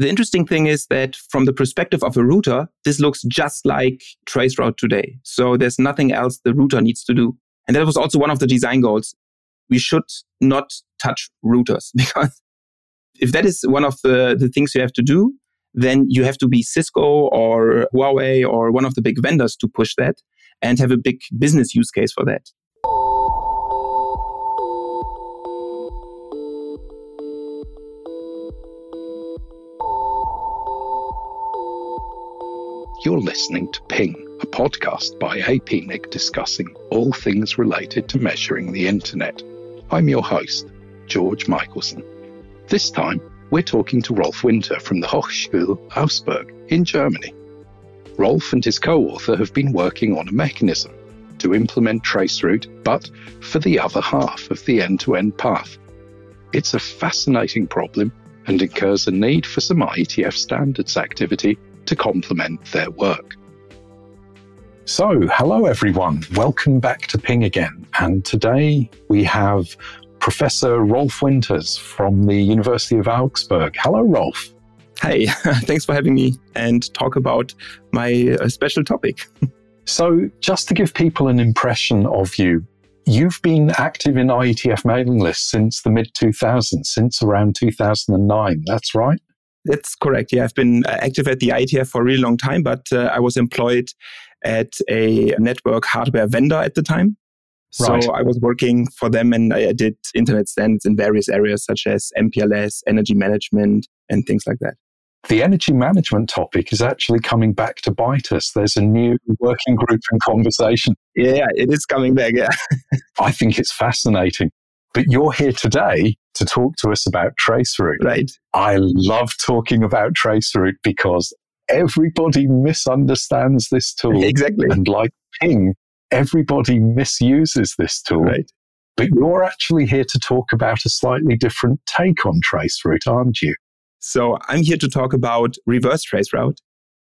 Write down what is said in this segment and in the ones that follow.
The interesting thing is that from the perspective of a router, this looks just like traceroute today. So there's nothing else the router needs to do. And that was also one of the design goals. We should not touch routers because if that is one of the, the things you have to do, then you have to be Cisco or Huawei or one of the big vendors to push that and have a big business use case for that. You're listening to Ping, a podcast by APNIC discussing all things related to measuring the internet. I'm your host, George Michaelson. This time, we're talking to Rolf Winter from the Hochschule Augsburg in Germany. Rolf and his co author have been working on a mechanism to implement traceroute, but for the other half of the end to end path. It's a fascinating problem and incurs a need for some IETF standards activity to complement their work. So, hello everyone. Welcome back to Ping again. And today we have Professor Rolf Winters from the University of Augsburg. Hello, Rolf. Hey, thanks for having me and talk about my uh, special topic. so, just to give people an impression of you, you've been active in IETF mailing lists since the mid 2000s, since around 2009. That's right? That's correct. Yeah, I've been uh, active at the IETF for a really long time, but uh, I was employed at a network hardware vendor at the time. So. I was working for them and I did internet standards in various areas such as MPLS, energy management, and things like that. The energy management topic is actually coming back to bite us. There's a new working group in conversation. Yeah, it is coming back. Yeah. I think it's fascinating. But you're here today to talk to us about Traceroute. Right. I love talking about Traceroute because everybody misunderstands this tool. Exactly. And like Ping, everybody misuses this tool. Right. But you're actually here to talk about a slightly different take on Traceroute, aren't you? So I'm here to talk about reverse traceroute.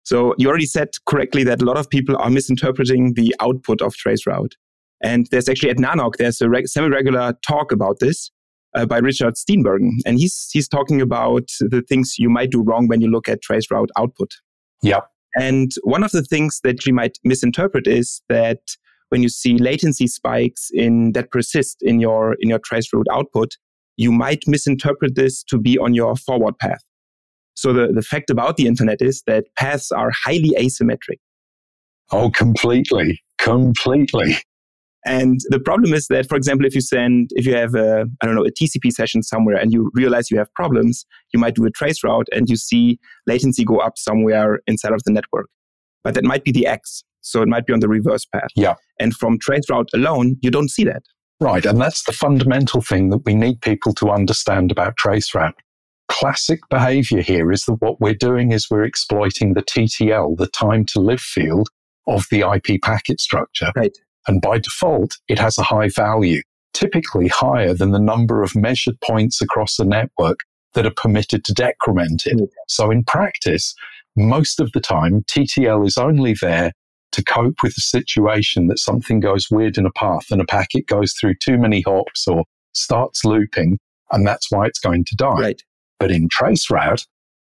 So you already said correctly that a lot of people are misinterpreting the output of traceroute. And there's actually at NANOG, there's a reg- semi-regular talk about this uh, by Richard Steenbergen. And he's, he's talking about the things you might do wrong when you look at trace route output. Yeah. And one of the things that you might misinterpret is that when you see latency spikes in that persist in your in your trace route output, you might misinterpret this to be on your forward path. So the, the fact about the internet is that paths are highly asymmetric. Oh, completely. Completely. And the problem is that, for example, if you send, if you have a, I don't know, a TCP session somewhere and you realize you have problems, you might do a trace route and you see latency go up somewhere inside of the network. But that might be the X. So it might be on the reverse path. Yeah. And from trace route alone, you don't see that. Right. And that's the fundamental thing that we need people to understand about trace route. Classic behavior here is that what we're doing is we're exploiting the TTL, the time to live field of the IP packet structure. Right. And by default, it has a high value, typically higher than the number of measured points across the network that are permitted to decrement it. Mm. So in practice, most of the time, TTL is only there to cope with the situation that something goes weird in a path and a packet goes through too many hops or starts looping, and that's why it's going to die. Right. But in traceroute,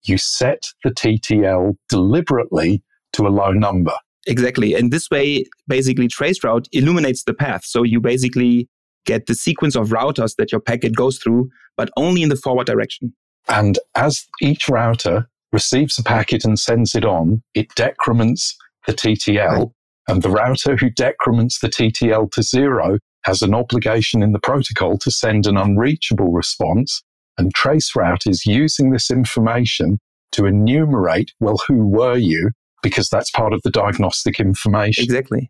you set the TTL deliberately to a low number. Exactly. And this way, basically, traceroute illuminates the path. So you basically get the sequence of routers that your packet goes through, but only in the forward direction. And as each router receives a packet and sends it on, it decrements the TTL. Right. And the router who decrements the TTL to zero has an obligation in the protocol to send an unreachable response. And traceroute is using this information to enumerate, well, who were you? Because that's part of the diagnostic information. Exactly.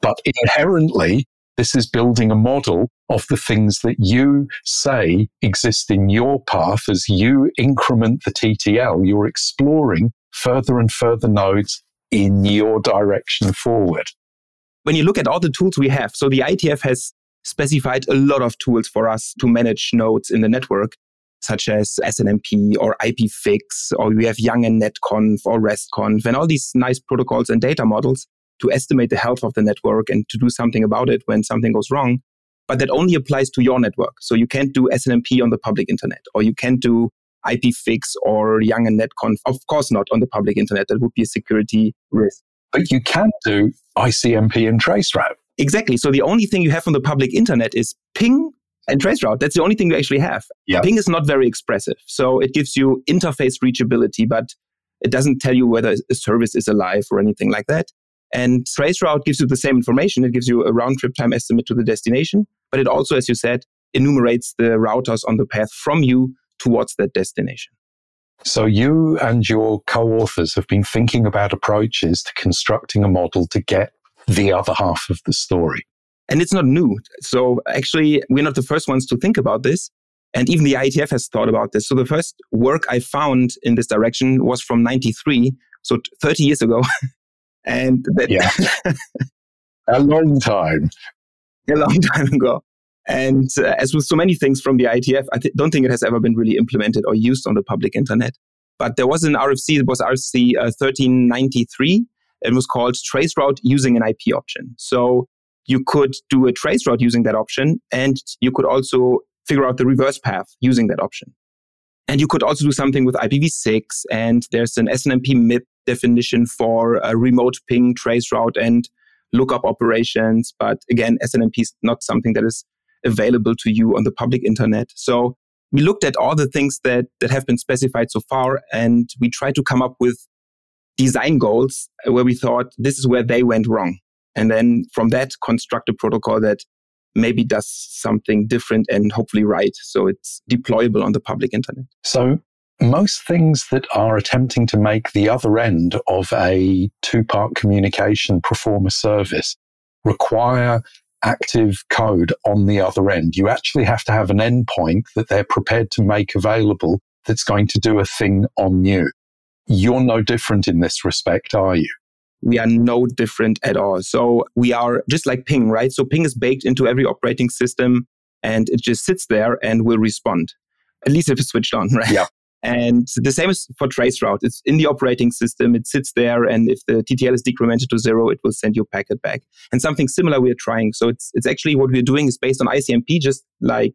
But inherently, this is building a model of the things that you say exist in your path as you increment the TTL. You're exploring further and further nodes in your direction forward. When you look at all the tools we have, so the IETF has specified a lot of tools for us to manage nodes in the network, such as SNMP or IPFix, or we have YANG and NetConf or RESTConf, and all these nice protocols and data models to estimate the health of the network and to do something about it when something goes wrong. But that only applies to your network. So you can't do SNMP on the public internet, or you can't do IPFix or YANG and Netconf. Of course not on the public internet. That would be a security risk. But you can do ICMP and traceroute. Exactly. So the only thing you have on the public internet is ping and traceroute. That's the only thing you actually have. Yep. Ping is not very expressive. So it gives you interface reachability, but it doesn't tell you whether a service is alive or anything like that. And traceroute gives you the same information. It gives you a round trip time estimate to the destination, but it also, as you said, enumerates the routers on the path from you towards that destination. So you and your co-authors have been thinking about approaches to constructing a model to get the other half of the story. And it's not new. So actually, we're not the first ones to think about this. And even the IETF has thought about this. So the first work I found in this direction was from 93, so 30 years ago. and that, yeah. a long time. A long time ago. And uh, as with so many things from the IETF, I th- don't think it has ever been really implemented or used on the public internet. But there was an RFC, it was RFC uh, 1393. It was called traceroute using an IP option. So you could do a trace route using that option, and you could also figure out the reverse path using that option. And you could also do something with IPv6, and there's an SNMP MIB definition for a remote ping trace route and lookup operations. But again, SNMP is not something that is available to you on the public internet. So we looked at all the things that, that have been specified so far, and we tried to come up with design goals where we thought this is where they went wrong. And then from that, construct a protocol that maybe does something different and hopefully right. So it's deployable on the public internet. So most things that are attempting to make the other end of a two part communication perform a service require active code on the other end. You actually have to have an endpoint that they're prepared to make available that's going to do a thing on you. You're no different in this respect, are you? We are no different at all. So we are just like ping, right? So ping is baked into every operating system and it just sits there and will respond. At least if it's switched on, right? Yeah. And the same is for traceroute. It's in the operating system. It sits there, and if the TTL is decremented to zero, it will send your packet back. And something similar we are trying. So it's it's actually what we're doing is based on ICMP, just like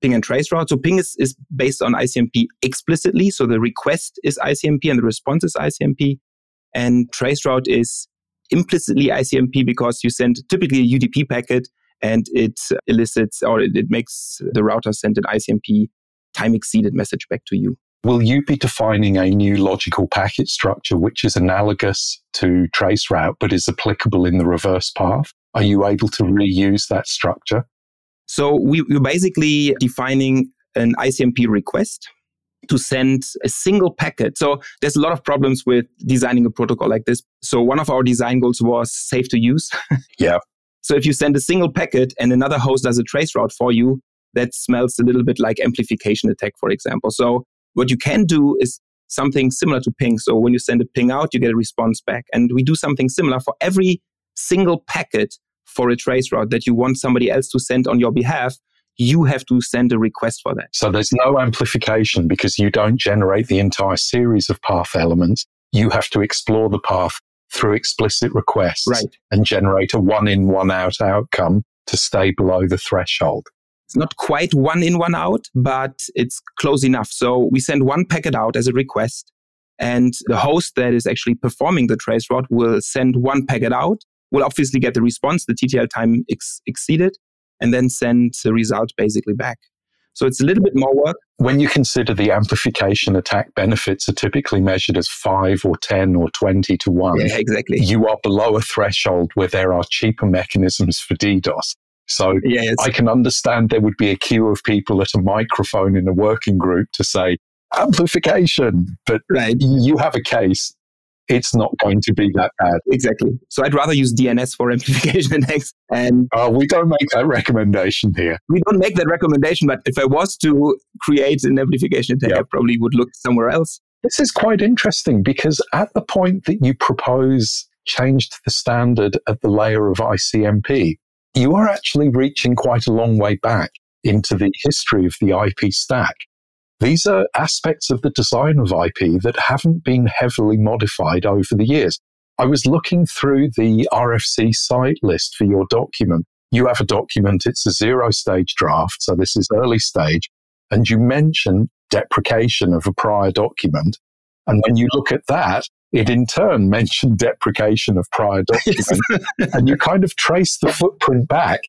ping and traceroute. So ping is, is based on ICMP explicitly. So the request is ICMP and the response is ICMP. And traceroute is implicitly ICMP because you send typically a UDP packet and it elicits or it, it makes the router send an ICMP time exceeded message back to you. Will you be defining a new logical packet structure which is analogous to traceroute but is applicable in the reverse path? Are you able to reuse that structure? So we, we're basically defining an ICMP request to send a single packet. So there's a lot of problems with designing a protocol like this. So one of our design goals was safe to use. yeah. So if you send a single packet and another host does a trace route for you, that smells a little bit like amplification attack, for example. So what you can do is something similar to ping. So when you send a ping out, you get a response back. And we do something similar for every single packet for a trace route that you want somebody else to send on your behalf, you have to send a request for that. So there's no amplification because you don't generate the entire series of path elements. You have to explore the path through explicit requests right. and generate a one in, one out outcome to stay below the threshold. It's not quite one in, one out, but it's close enough. So we send one packet out as a request, and the host that is actually performing the trace route will send one packet out will obviously get the response, the TTL time ex- exceeded, and then send the result basically back. So it's a little bit more work. When you consider the amplification attack benefits are typically measured as 5 or 10 or 20 to 1. Yeah, exactly. You are below a threshold where there are cheaper mechanisms for DDoS. So yeah, I can understand there would be a queue of people at a microphone in a working group to say amplification, but right. you have a case it's not going to be that bad. Exactly. So I'd rather use DNS for amplification index. And uh, we don't make that recommendation here. We don't make that recommendation, but if I was to create an amplification attack, yep. I probably would look somewhere else. This is quite interesting because at the point that you propose changed the standard at the layer of ICMP, you are actually reaching quite a long way back into the history of the IP stack. These are aspects of the design of IP that haven't been heavily modified over the years. I was looking through the RFC site list for your document. You have a document, it's a zero stage draft, so this is early stage. And you mention deprecation of a prior document. And when you look at that, it in turn mentioned deprecation of prior document. and you kind of trace the footprint back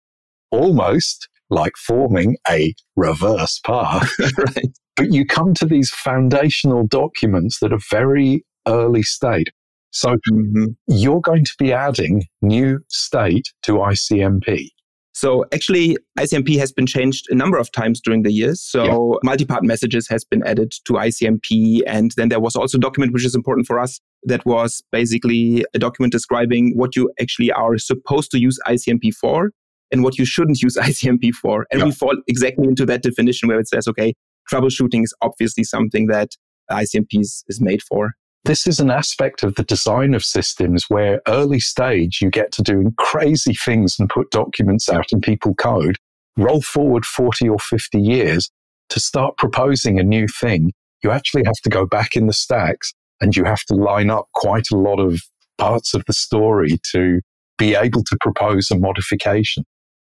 almost like forming a reverse path. right. But you come to these foundational documents that are very early state. So mm-hmm. you're going to be adding new state to ICMP. So actually, ICMP has been changed a number of times during the years. So yeah. multi-part messages has been added to ICMP. And then there was also a document which is important for us that was basically a document describing what you actually are supposed to use ICMP for and what you shouldn't use ICMP for. And yeah. we fall exactly into that definition where it says, okay, troubleshooting is obviously something that ICMP is, is made for. This is an aspect of the design of systems where early stage you get to doing crazy things and put documents out and people code. Roll forward 40 or 50 years to start proposing a new thing. You actually have to go back in the stacks and you have to line up quite a lot of parts of the story to be able to propose a modification.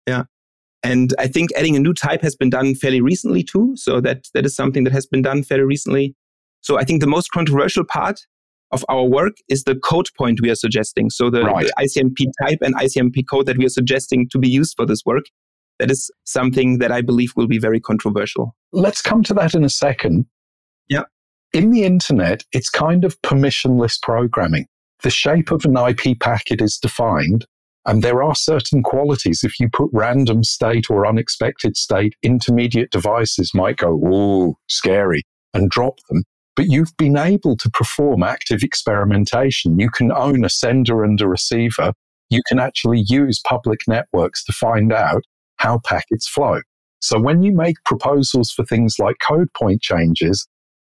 Yeah. And I think adding a new type has been done fairly recently too. So that, that is something that has been done fairly recently. So I think the most controversial part of our work is the code point we are suggesting. So the, right. the ICMP type and ICMP code that we are suggesting to be used for this work. That is something that I believe will be very controversial. Let's come to that in a second. Yeah. In the internet, it's kind of permissionless programming. The shape of an IP packet is defined, and there are certain qualities. If you put random state or unexpected state, intermediate devices might go, oh, scary, and drop them but you've been able to perform active experimentation. You can own a sender and a receiver. You can actually use public networks to find out how packets flow. So when you make proposals for things like code point changes,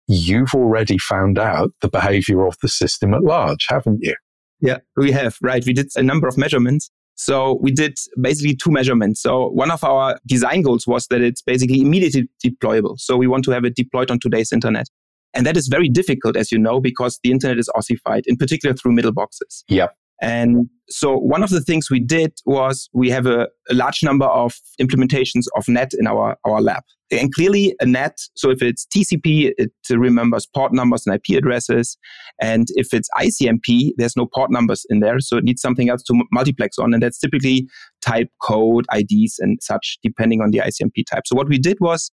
you've already found out the behavior of the system at large, haven't you? Yeah, we have, right? We did a number of measurements. So we did basically two measurements. So one of our design goals was that it's basically immediately deployable. So we want to have it deployed on today's internet. And that is very difficult, as you know, because the internet is ossified, in particular through middle boxes. Yeah. And so one of the things we did was we have a, a, large number of implementations of NAT in our, our lab. And clearly a NAT, so if it's TCP, it remembers port numbers and IP addresses. And if it's ICMP, there's no port numbers in there. So it needs something else to multiplex on. And that's typically type code, IDs and such, depending on the ICMP type. So what we did was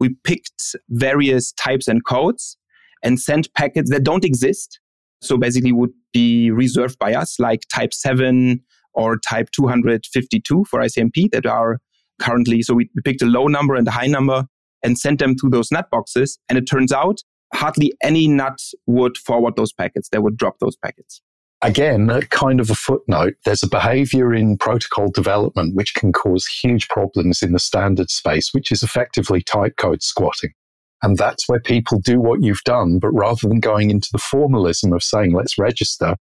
we picked various types and codes and sent packets that don't exist. So basically would be reserved by us, like type 7 or type 252 for ICMP that are currently. So we picked a low number and a high number and sent them to those NAT boxes. And it turns out hardly any NAT would forward those packets. They would drop those packets. Again, kind of a footnote, there's a behavior in protocol development which can cause huge problems in the standard space, which is effectively type code squatting. And that's where people do what you've done, but rather than going into the formalism of saying, let's register,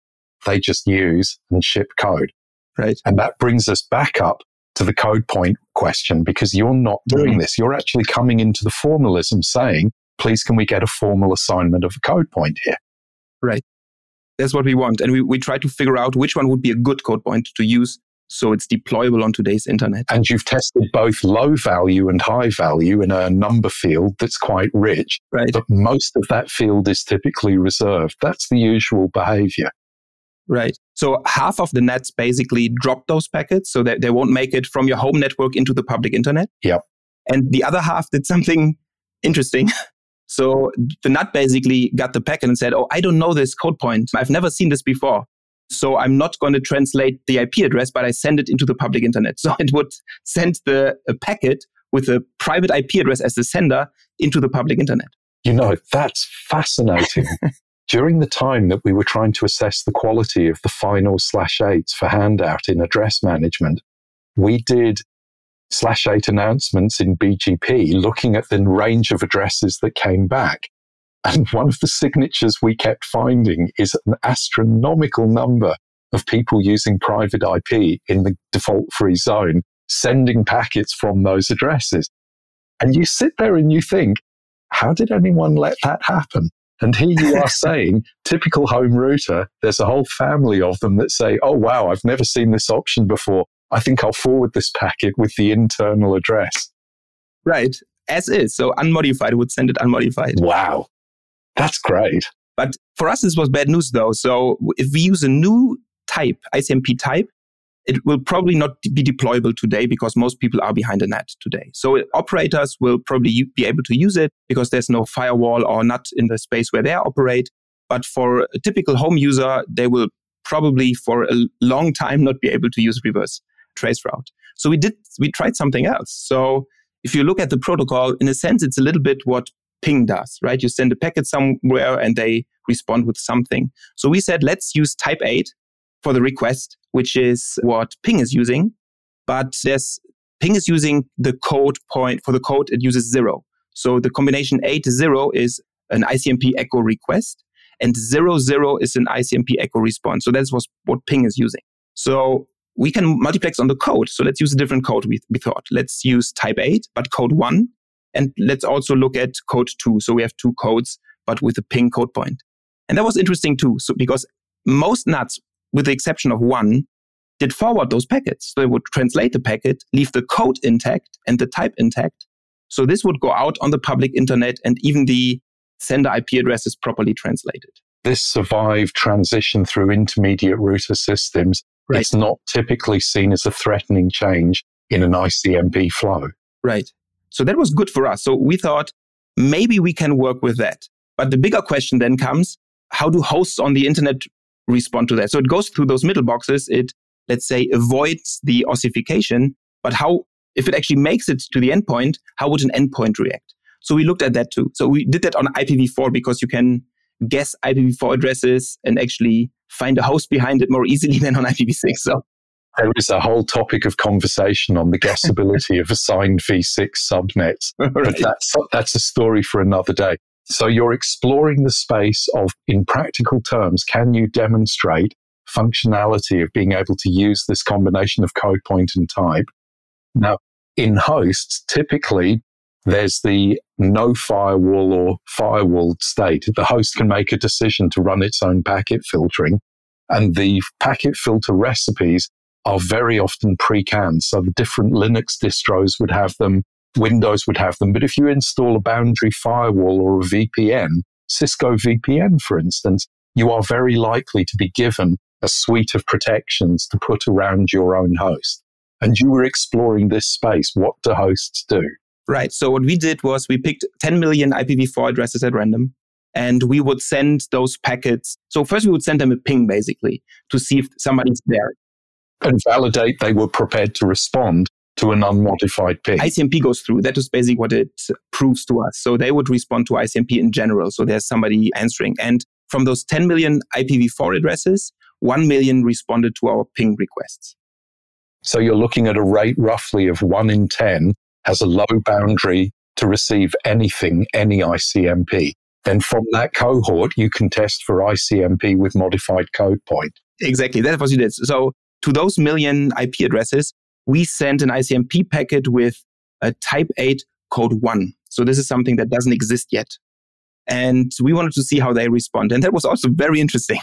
they just use and ship code. Right. And that brings us back up to the code point question because you're not doing mm-hmm. this. You're actually coming into the formalism saying, please, can we get a formal assignment of a code point here? Right. That's what we want. And we, we try to figure out which one would be a good code point to use so it's deployable on today's internet. And you've tested both low value and high value in a number field that's quite rich. Right. But most of that field is typically reserved. That's the usual behavior. Right. So half of the NATs basically drop those packets so that they won't make it from your home network into the public internet. Yep. And the other half did something interesting. So the NAT basically got the packet and said, Oh, I don't know this code point. I've never seen this before. So I'm not going to translate the IP address, but I send it into the public internet. So it would send the packet with a private IP address as the sender into the public internet. You know, that's fascinating. During the time that we were trying to assess the quality of the final slash eights for handout in address management, we did slash eight announcements in BGP looking at the range of addresses that came back. And one of the signatures we kept finding is an astronomical number of people using private IP in the default free zone, sending packets from those addresses. And you sit there and you think, how did anyone let that happen? And here you are saying, typical home router, there's a whole family of them that say, oh, wow, I've never seen this option before. I think I'll forward this packet with the internal address. Right. as is. So unmodified, would send it unmodified. Wow. That's great. But for us, this was bad news though. So if we use a new type, ICMP type, it will probably not be deployable today because most people are behind the NAT today. So operators will probably be able to use it because there's no firewall or not in the space where they operate. But for a typical home user, they will probably for a long time not be able to use reverse trace route. So we did, we tried something else. So if you look at the protocol, in a sense, it's a little bit what ping does, right? You send a packet somewhere and they respond with something. So we said, let's use type 8 for the request, which is what ping is using. But there's ping is using the code point for the code, it uses zero. So the combination 8 0 is an ICMP echo request and zero zero is an ICMP echo response. So that's what ping is using. So we can multiplex on the code. So let's use a different code, we, we thought. Let's use type 8, but code 1. And let's also look at code 2. So we have two codes, but with a ping code point. And that was interesting too. So because most NATs, with the exception of one, did forward those packets. So they would translate the packet, leave the code intact and the type intact. So this would go out on the public internet and even the sender IP address is properly translated. This survived transition through intermediate router systems. Right. It's not typically seen as a threatening change in an ICMP flow. Right. So that was good for us. So we thought maybe we can work with that. But the bigger question then comes how do hosts on the internet respond to that? So it goes through those middle boxes. It, let's say, avoids the ossification. But how, if it actually makes it to the endpoint, how would an endpoint react? So we looked at that too. So we did that on IPv4 because you can guess IPv4 addresses and actually find a host behind it more easily than on IPv6. So there is a whole topic of conversation on the guessability of assigned v6 subnets, right. but that's that's a story for another day. So you're exploring the space of, in practical terms, can you demonstrate functionality of being able to use this combination of code point and type? Now, in hosts, typically there's the no firewall or firewalled state. The host can make a decision to run its own packet filtering. And the packet filter recipes are very often pre-canned. So the different Linux distros would have them, Windows would have them. But if you install a boundary firewall or a VPN, Cisco VPN, for instance, you are very likely to be given a suite of protections to put around your own host. And you were exploring this space. What do hosts do? Right. So what we did was we picked 10 million IPv4 addresses at random and we would send those packets. So first we would send them a ping basically to see if somebody's there. And validate they were prepared to respond to an unmodified ping. ICMP goes through. That is basically what it proves to us. So they would respond to ICMP in general. So there's somebody answering. And from those 10 million IPv4 addresses, 1 million responded to our ping requests. So you're looking at a rate roughly of 1 in 10 has a low boundary to receive anything, any ICMP. Then from that cohort, you can test for ICMP with modified code point. Exactly. That's what you did. So to those million IP addresses, we sent an ICMP packet with a type 8 code 1. So this is something that doesn't exist yet. And we wanted to see how they respond. And that was also very interesting.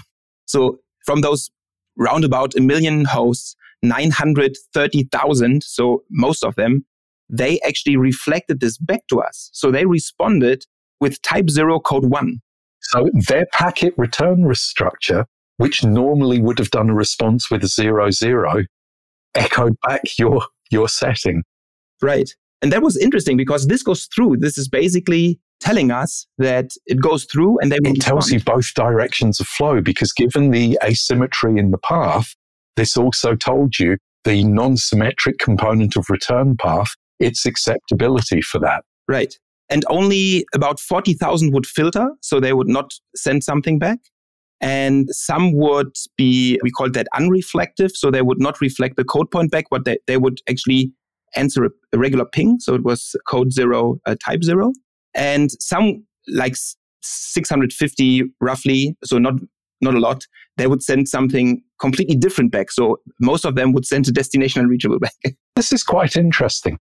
So from those roundabout a million hosts, 930,000, so most of them they actually reflected this back to us. So they responded with type zero code one. So their packet return structure, which normally would have done a response with a zero zero, echoed back your your setting. Right. And that was interesting because this goes through. This is basically telling us that it goes through and they It tells you both directions of flow because given the asymmetry in the path, this also told you the non symmetric component of return path its acceptability for that. Right. And only about 40,000 would filter, so they would not send something back. And some would be, we call that unreflective, so they would not reflect the code point back, but they, they would actually answer a, a regular ping. So it was code zero, uh, type zero. And some, like 650 roughly, so not not a lot, they would send something completely different back. So most of them would send a destination unreachable back. This is quite interesting.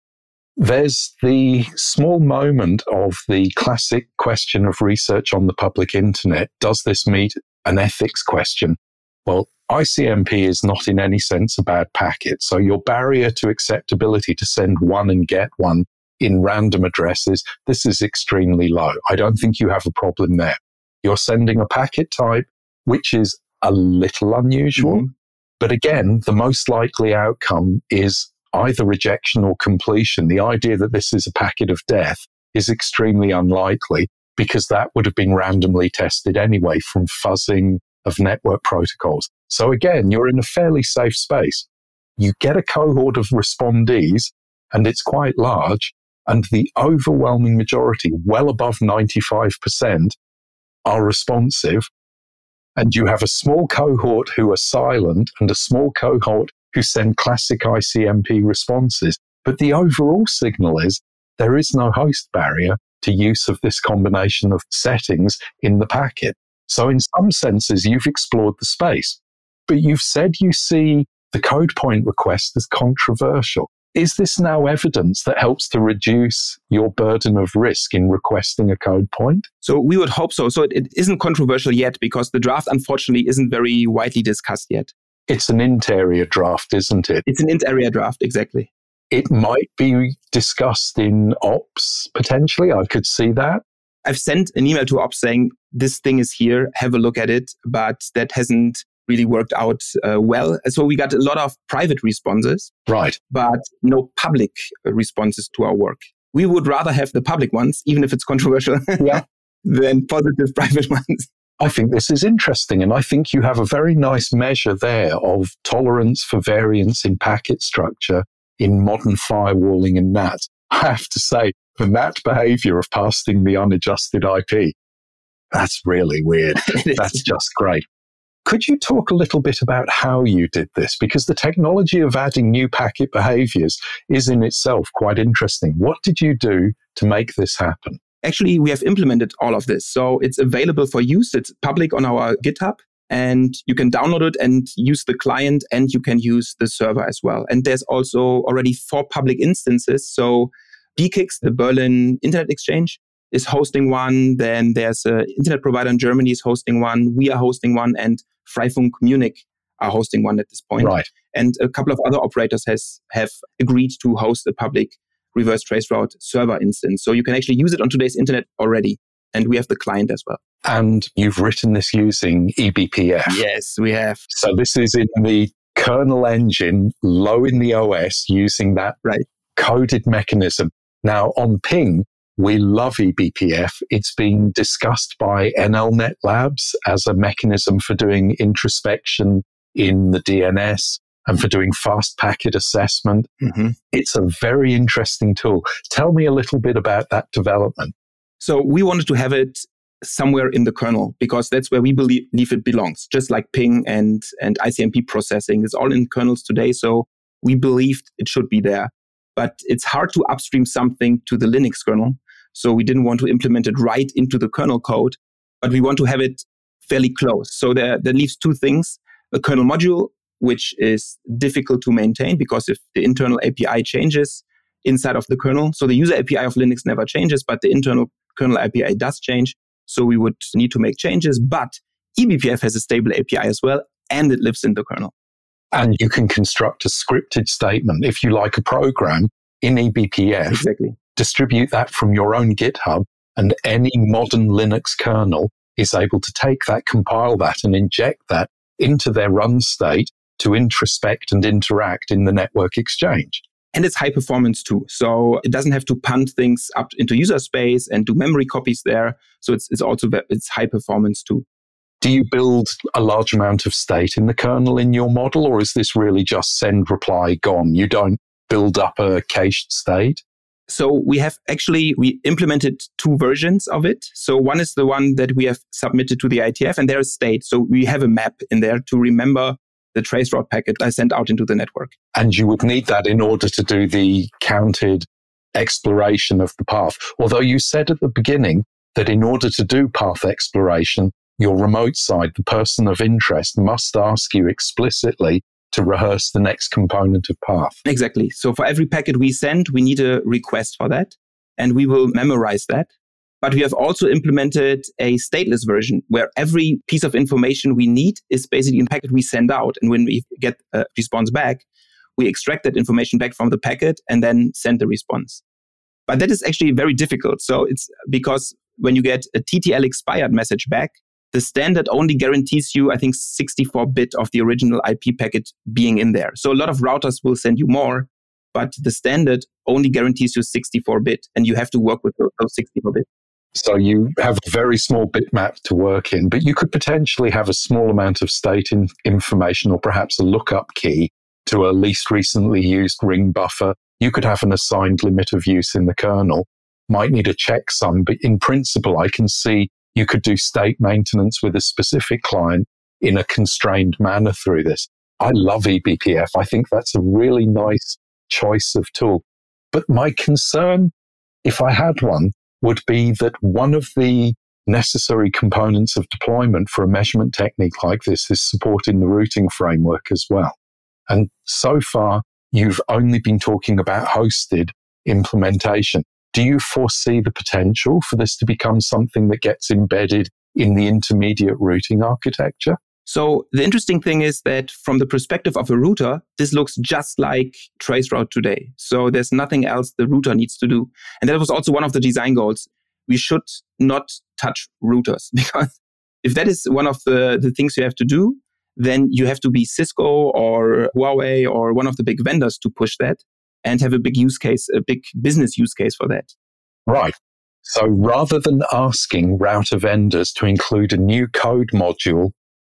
There's the small moment of the classic question of research on the public internet. Does this meet an ethics question? Well, ICMP is not in any sense a bad packet. So your barrier to acceptability to send one and get one in random addresses, this is extremely low. I don't think you have a problem there. You're sending a packet type, which is a little unusual. Mm-hmm. But again, the most likely outcome is either rejection or completion. The idea that this is a packet of death is extremely unlikely because that would have been randomly tested anyway from fuzzing of network protocols. So again, you're in a fairly safe space. You get a cohort of respondees and it's quite large. And the overwhelming majority, well above 95%, are responsive. And you have a small cohort who are silent and a small cohort who send classic ICMP responses. But the overall signal is there is no host barrier to use of this combination of settings in the packet. So, in some senses, you've explored the space, but you've said you see the code point request as controversial. Is this now evidence that helps to reduce your burden of risk in requesting a code point? So we would hope so. So it, it isn't controversial yet because the draft, unfortunately, isn't very widely discussed yet. It's an int area draft, isn't it? It's an int area draft, exactly. It might be discussed in ops potentially. I could see that. I've sent an email to ops saying this thing is here, have a look at it, but that hasn't really worked out uh, well. So we got a lot of private responses, right? But no public responses to our work. We would rather have the public ones, even if it's controversial, yeah. than positive private ones. I think this is interesting. And I think you have a very nice measure there of tolerance for variance in packet structure in modern firewalling and NAT. I have to say, the NAT behavior of passing the unadjusted IP, that's really weird. that's just great. Could you talk a little bit about how you did this? Because the technology of adding new packet behaviors is in itself quite interesting. What did you do to make this happen? Actually, we have implemented all of this. So it's available for use. It's public on our GitHub and you can download it and use the client and you can use the server as well. And there's also already four public instances. So BCIX, the Berlin Internet Exchange, is hosting one. Then there's an internet provider in Germany is hosting one. We are hosting one, and Freifunk Munich are hosting one at this point. Right. And a couple of other operators has have agreed to host a public reverse traceroute server instance. So you can actually use it on today's internet already. And we have the client as well. And you've written this using eBPF. Yes, we have. So this is in the kernel engine, low in the OS, using that right. coded mechanism. Now on ping, we love eBPF. It's been discussed by NLNet Labs as a mechanism for doing introspection in the DNS and for doing fast packet assessment. Mm-hmm. It's a very interesting tool. Tell me a little bit about that development. So we wanted to have it somewhere in the kernel because that's where we believe it belongs. Just like ping and, and ICMP processing is all in kernels today. So we believed it should be there. But it's hard to upstream something to the Linux kernel. So we didn't want to implement it right into the kernel code, but we want to have it fairly close. So there, that leaves two things. A kernel module, which is difficult to maintain because if the internal API changes inside of the kernel, so the user API of Linux never changes, but the internal kernel API does change. So we would need to make changes, but eBPF has a stable API as well, and it lives in the kernel. And you can construct a scripted statement, if you like a program in eBPF. Exactly distribute that from your own GitHub, and any modern Linux kernel is able to take that, compile that, and inject that into their run state to introspect and interact in the network exchange. And it's high performance too. So it doesn't have to punt things up into user space and do memory copies there. So it's, it's also it's high performance too. Do you build a large amount of state in the kernel in your model, or is this really just send, reply, gone? You don't build up a cached state? So we have actually we implemented two versions of it. So one is the one that we have submitted to the IETF and there is state. So we have a map in there to remember the traceroute packet I sent out into the network. And you would need that in order to do the counted exploration of the path. Although you said at the beginning that in order to do path exploration, your remote side, the person of interest, must ask you explicitly to rehearse the next component of path. Exactly. So for every packet we send, we need a request for that and we will memorize that. But we have also implemented a stateless version where every piece of information we need is basically in packet we send out. And when we get a response back, we extract that information back from the packet and then send the response. But that is actually very difficult. So it's because when you get a TTL expired message back, the standard only guarantees you, I think, 64 bit of the original IP packet being in there. So a lot of routers will send you more, but the standard only guarantees you 64 bit and you have to work with those 64 bit. So you have a very small bitmap to work in, but you could potentially have a small amount of state in information or perhaps a lookup key to a least recently used ring buffer. You could have an assigned limit of use in the kernel. Might need a checksum, but in principle, I can see you could do state maintenance with a specific client in a constrained manner through this. I love eBPF. I think that's a really nice choice of tool. But my concern, if I had one, would be that one of the necessary components of deployment for a measurement technique like this is supporting the routing framework as well. And so far, you've only been talking about hosted implementation. Do you foresee the potential for this to become something that gets embedded in the intermediate routing architecture? So the interesting thing is that from the perspective of a router, this looks just like traceroute today. So there's nothing else the router needs to do. And that was also one of the design goals. We should not touch routers because if that is one of the, the things you have to do, then you have to be Cisco or Huawei or one of the big vendors to push that and have a big use case, a big business use case for that. Right. So rather than asking router vendors to include a new code module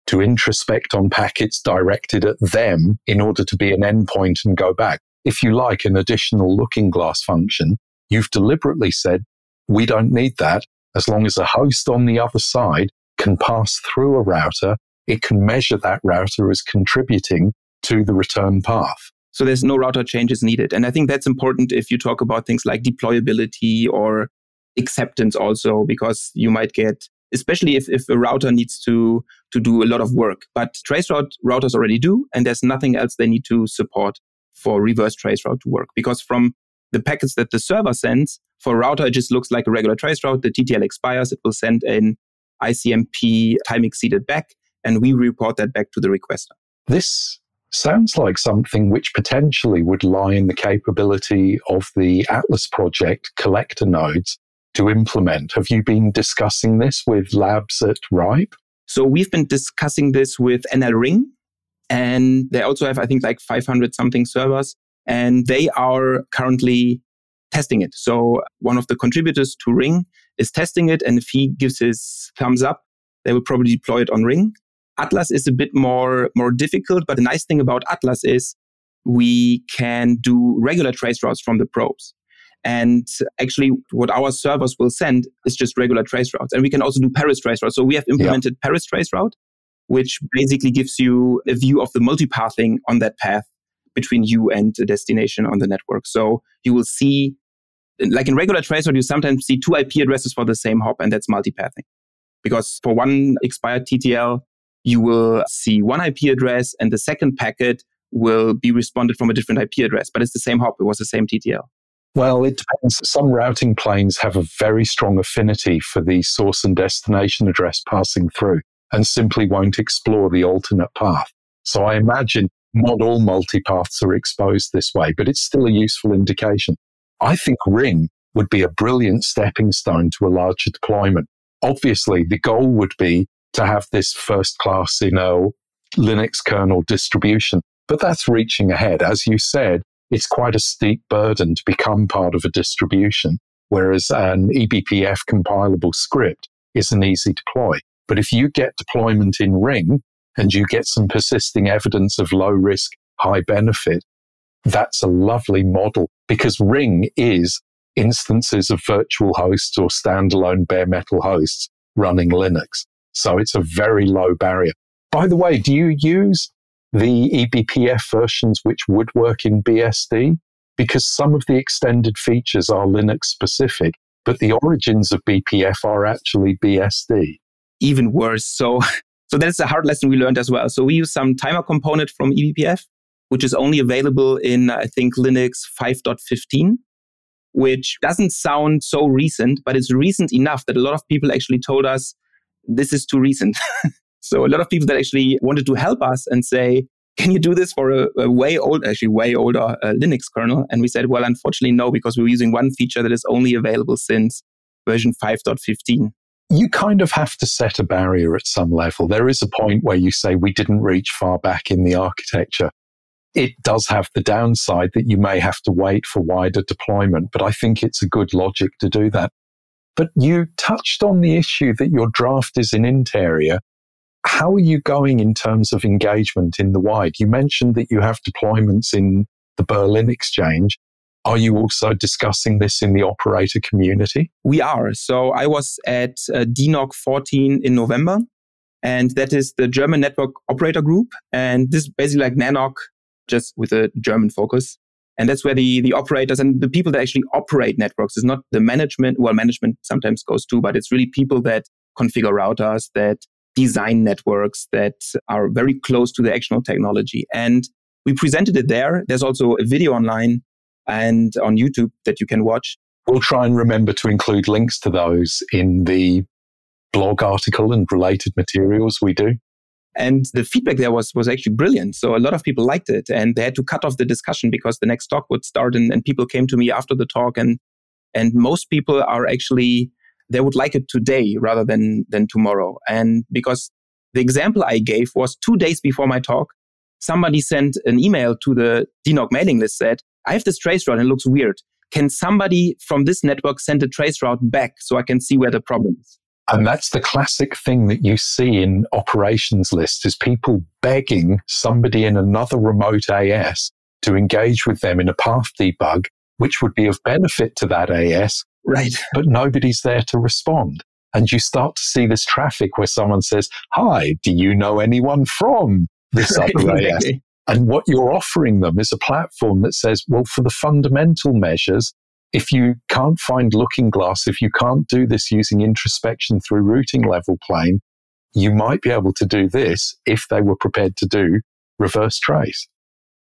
to introspect on packets directed at them in order to be an endpoint and go back, if you like an additional looking glass function, you've deliberately said, we don't need that. As long as a host on the other side can pass through a router, it can measure that router as contributing to the return path. So there's no router changes needed. And I think that's important if you talk about things like deployability or acceptance also, because you might get, especially if, if a router needs to, to do a lot of work. But traceroute routers already do, and there's nothing else they need to support for reverse traceroute to work. Because from the packets that the server sends, for router, it just looks like a regular traceroute. The TTL expires, it will send an ICMP time exceeded back, and we report that back to the requester. This sounds like something which potentially would lie in the capability of the Atlas project collector nodes to implement. Have you been discussing this with labs at RIPE? So we've been discussing this with NL Ring, and they also have, I think, like 500 something servers, and they are currently testing it. So one of the contributors to Ring is testing it, and if he gives his thumbs up, they will probably deploy it on Ring. Atlas is a bit more, more difficult, but the nice thing about Atlas is we can do regular trace routes from the probes. And actually, what our servers will send is just regular trace routes. And we can also do Paris trace routes. So we have implemented yeah. Paris trace route, which basically gives you a view of the multipathing on that path between you and the destination on the network. So you will see, like in regular trace route, you sometimes see two IP addresses for the same hop, and that's multipathing. Because for one expired TTL, you will see one IP address and the second packet will be responded from a different IP address, but it's the same hop. It was the same TTL. Well, it depends. Some routing planes have a very strong affinity for the source and destination address passing through and simply won't explore the alternate path. So I imagine not all multipaths are exposed this way, but it's still a useful indication. I think Ring would be a brilliant stepping stone to a larger deployment. Obviously, the goal would be to have this first class, you know, Linux kernel distribution. But that's reaching ahead. As you said, it's quite a steep burden to become part of a distribution, whereas an eBPF compilable script is an easy deploy. But if you get deployment in Ring and you get some persisting evidence of low risk, high benefit, that's a lovely model because Ring is instances of virtual hosts or standalone bare metal hosts running Linux. So it's a very low barrier. By the way, do you use the eBPF versions which would work in BSD? Because some of the extended features are Linux specific, but the origins of BPF are actually BSD. Even worse. So, so that's a hard lesson we learned as well. So we use some timer component from eBPF, which is only available in, I think, Linux 5.15 which doesn't sound so recent, but it's recent enough that a lot of people actually told us this is too recent. so a lot of people that actually wanted to help us and say, can you do this for a, a way old, actually way older uh, Linux kernel? And we said, well, unfortunately, no, because we're using one feature that is only available since version 5.15. You kind of have to set a barrier at some level. There is a point where you say we didn't reach far back in the architecture. It does have the downside that you may have to wait for wider deployment, but I think it's a good logic to do that. But you touched on the issue that your draft is in int area how are you going in terms of engagement in the wide? You mentioned that you have deployments in the Berlin Exchange. Are you also discussing this in the operator community? We are. So I was at uh, DENOG 14 in November, and that is the German Network Operator Group. And this is basically like NANOG, just with a German focus. And that's where the, the operators and the people that actually operate networks is not the management. Well, management sometimes goes too, but it's really people that configure routers, that design networks that are very close to the actual technology. And we presented it there. There's also a video online and on YouTube that you can watch. We'll try and remember to include links to those in the blog article and related materials we do. And the feedback there was was actually brilliant. So a lot of people liked it, and they had to cut off the discussion because the next talk would start, and, and people came to me after the talk, and and most people are actually they would like it today rather than than tomorrow. And because the example I gave was two days before my talk, somebody sent an email to the DENOG mailing list said, I have this trace route and it looks weird. Can somebody from this network send a trace route back so I can see where the problem is? And that's the classic thing that you see in operations lists is people begging somebody in another remote AS to engage with them in a path debug, which would be of benefit to that AS, Right. But nobody's there to respond. And you start to see this traffic where someone says, Hi, do you know anyone from this right, other AS? And what you're offering them is a platform that says, well, for the fundamental measures, if you can't find looking glass, if you can't do this using introspection through routing level plane, you might be able to do this if they were prepared to do reverse trace.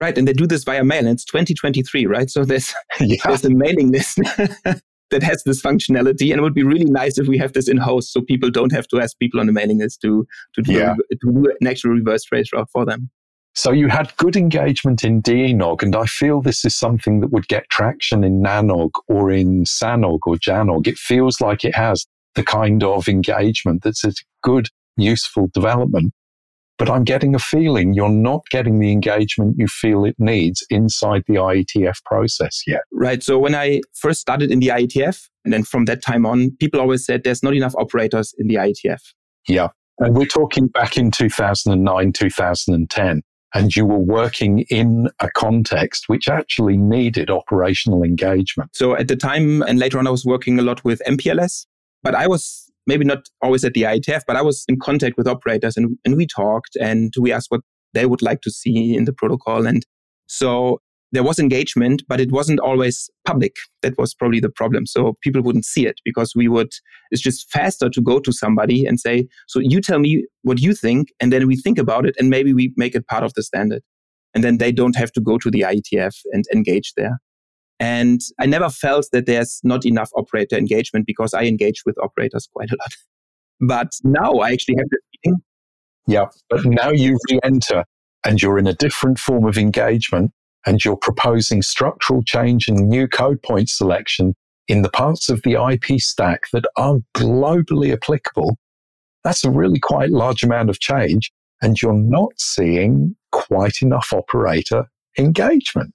Right. And they do this via mail. And it's 2023, right? So there's, yeah. there's a mailing list that has this functionality. And it would be really nice if we have this in house so people don't have to ask people on the mailing list to, to, do, yeah. a, to do an actual reverse trace route for them. So you had good engagement in DENOG, and I feel this is something that would get traction in NANOG or in SANOG or JANOG. It feels like it has the kind of engagement that's a good, useful development but I'm getting a feeling you're not getting the engagement you feel it needs inside the IETF process yet. Right. So when I first started in the IETF, and then from that time on, people always said there's not enough operators in the IETF. Yeah. And we're talking back in 2009, 2010 and you were working in a context which actually needed operational engagement. So at the time, and later on, I was working a lot with MPLS, but I was maybe not always at the IETF, but I was in contact with operators and, and we talked and we asked what they would like to see in the protocol. And so there was engagement, but it wasn't always public. That was probably the problem. So people wouldn't see it because we would, it's just faster to go to somebody and say, so you tell me what you think, and then we think about it and maybe we make it part of the standard. And then they don't have to go to the IETF and engage there. And I never felt that there's not enough operator engagement because I engage with operators quite a lot. But now I actually have this feeling. Yeah, but now you re enter and you're in a different form of engagement and you're proposing structural change and new code point selection in the parts of the IP stack that are globally applicable. That's a really quite large amount of change. And you're not seeing quite enough operator engagement.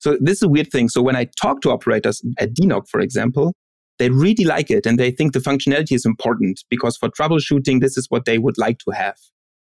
So this is a weird thing. So when I talk to operators at DENOG, for example, they really like it and they think the functionality is important because for troubleshooting, this is what they would like to have.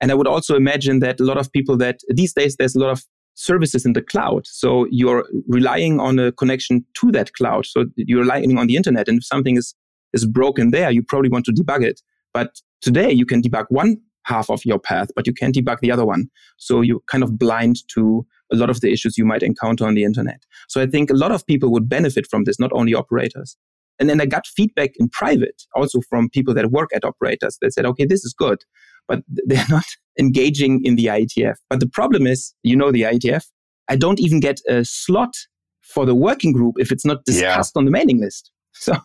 And I would also imagine that a lot of people that these days there's a lot of services in the cloud. So you're relying on a connection to that cloud. So you're relying on the internet. And if something is, is broken there, you probably want to debug it. But today you can debug one half of your path, but you can't debug the other one. So you're kind of blind to a lot of the issues you might encounter on the internet. So I think a lot of people would benefit from this, not only operators. And then I got feedback in private also from people that work at operators that said, okay, this is good, but they're not engaging in the IETF. But the problem is, you know, the IETF, I don't even get a slot for the working group if it's not discussed yeah. on the mailing list. So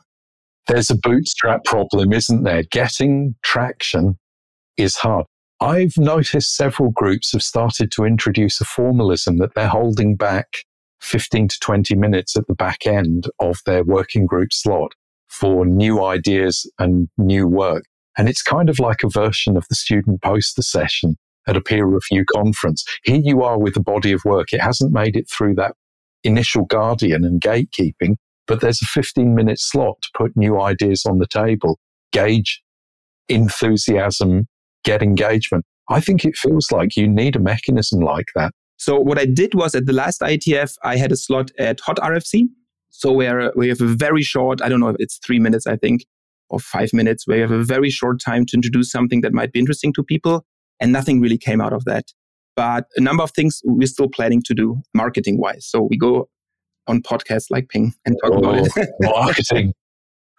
there's a bootstrap problem, isn't there? Getting traction is hard. I've noticed several groups have started to introduce a formalism that they're holding back 15 to 20 minutes at the back end of their working group slot for new ideas and new work. And it's kind of like a version of the student poster session at a peer review conference. Here you are with a body of work. It hasn't made it through that initial guardian and gatekeeping, but there's a 15 minute slot to put new ideas on the table, gauge enthusiasm, get engagement. I think it feels like you need a mechanism like that. So what I did was at the last IETF, I had a slot at Hot RFC. So where we have a very short, I don't know, if it's three minutes, I think, or five minutes, where you have a very short time to introduce something that might be interesting to people. And nothing really came out of that. But a number of things we're still planning to do marketing wise. So we go on podcasts like Ping and talk oh, about it. Oh, marketing.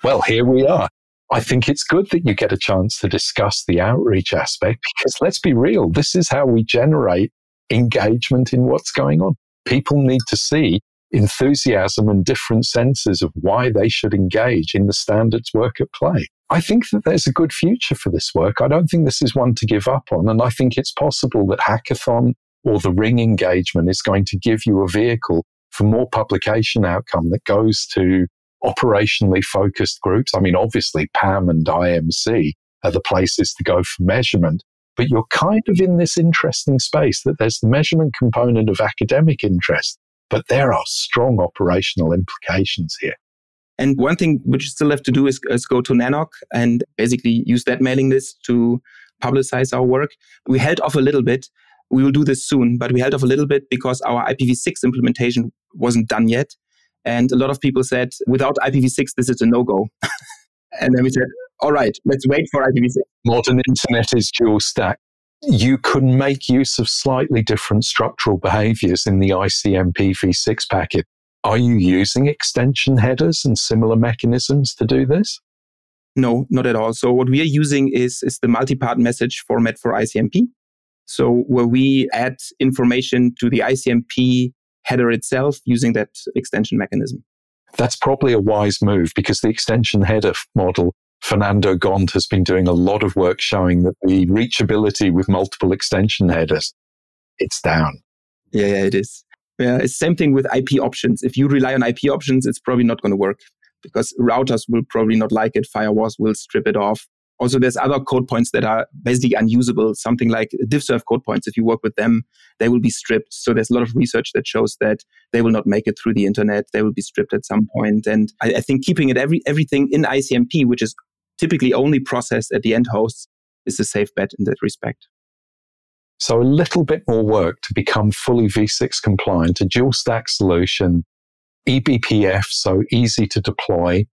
Well, here we are. I think it's good that you get a chance to discuss the outreach aspect because let's be real, this is how we generate engagement in what's going on. People need to see enthusiasm and different senses of why they should engage in the standards work at play. I think that there's a good future for this work. I don't think this is one to give up on. And I think it's possible that Hackathon or the Ring engagement is going to give you a vehicle for more publication outcome that goes to operationally focused groups. I mean, obviously, PAM and IMC are the places to go for measurement, but you're kind of in this interesting space that there's the measurement component of academic interest, but there are strong operational implications here. And one thing which you still have to do is, is go to NANOG and basically use that mailing list to publicize our work. We held off a little bit. We will do this soon, but we held off a little bit because our IPv6 implementation wasn't done yet. And a lot of people said, without IPv6, this is a no go. and then we said, all right, let's wait for IPv6. Modern internet is dual stack. You can make use of slightly different structural behaviors in the ICMP v6 packet are you using extension headers and similar mechanisms to do this? No, not at all. So what we are using is, is the multi-part message format for ICMP. So where we add information to the ICMP header itself using that extension mechanism. That's probably a wise move because the extension header model, Fernando Gont has been doing a lot of work showing that the reachability with multiple extension headers, it's down. Yeah, yeah, it is. Yeah, it's same thing with IP options. If you rely on IP options, it's probably not going to work because routers will probably not like it. Firewalls will strip it off. Also, there's other code points that are basically unusable. Something like DiffServ code points. If you work with them, they will be stripped. So there's a lot of research that shows that they will not make it through the internet. They will be stripped at some point. And I, I think keeping it every everything in ICMP, which is typically only processed at the end hosts, is a safe bet in that respect. So a little bit more work to become fully V6 compliant, a dual stack solution, eBPF, so easy to deploy.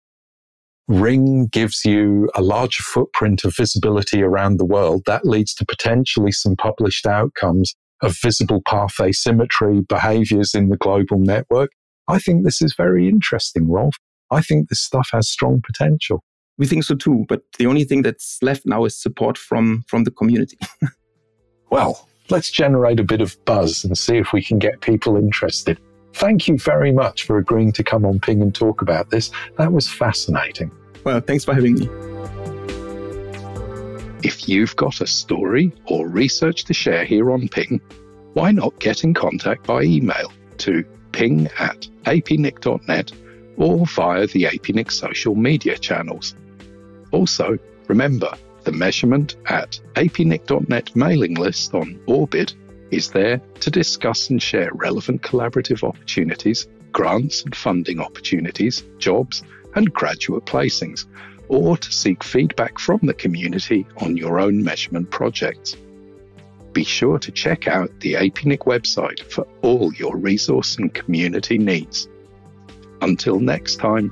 Ring gives you a larger footprint of visibility around the world. That leads to potentially some published outcomes of visible path asymmetry behaviors in the global network. I think this is very interesting, Rolf. I think this stuff has strong potential. We think so too, but the only thing that's left now is support from, from the community. Well, let's generate a bit of buzz and see if we can get people interested. Thank you very much for agreeing to come on Ping and talk about this. That was fascinating. Well, thanks for having me. If you've got a story or research to share here on Ping, why not get in contact by email to ping at apnic.net or via the APNIC social media channels. Also, remember, the measurement at apnic.net mailing list on Orbit is there to discuss and share relevant collaborative opportunities, grants and funding opportunities, jobs, and graduate placings, or to seek feedback from the community on your own measurement projects. Be sure to check out the APNIC website for all your resource and community needs. Until next time.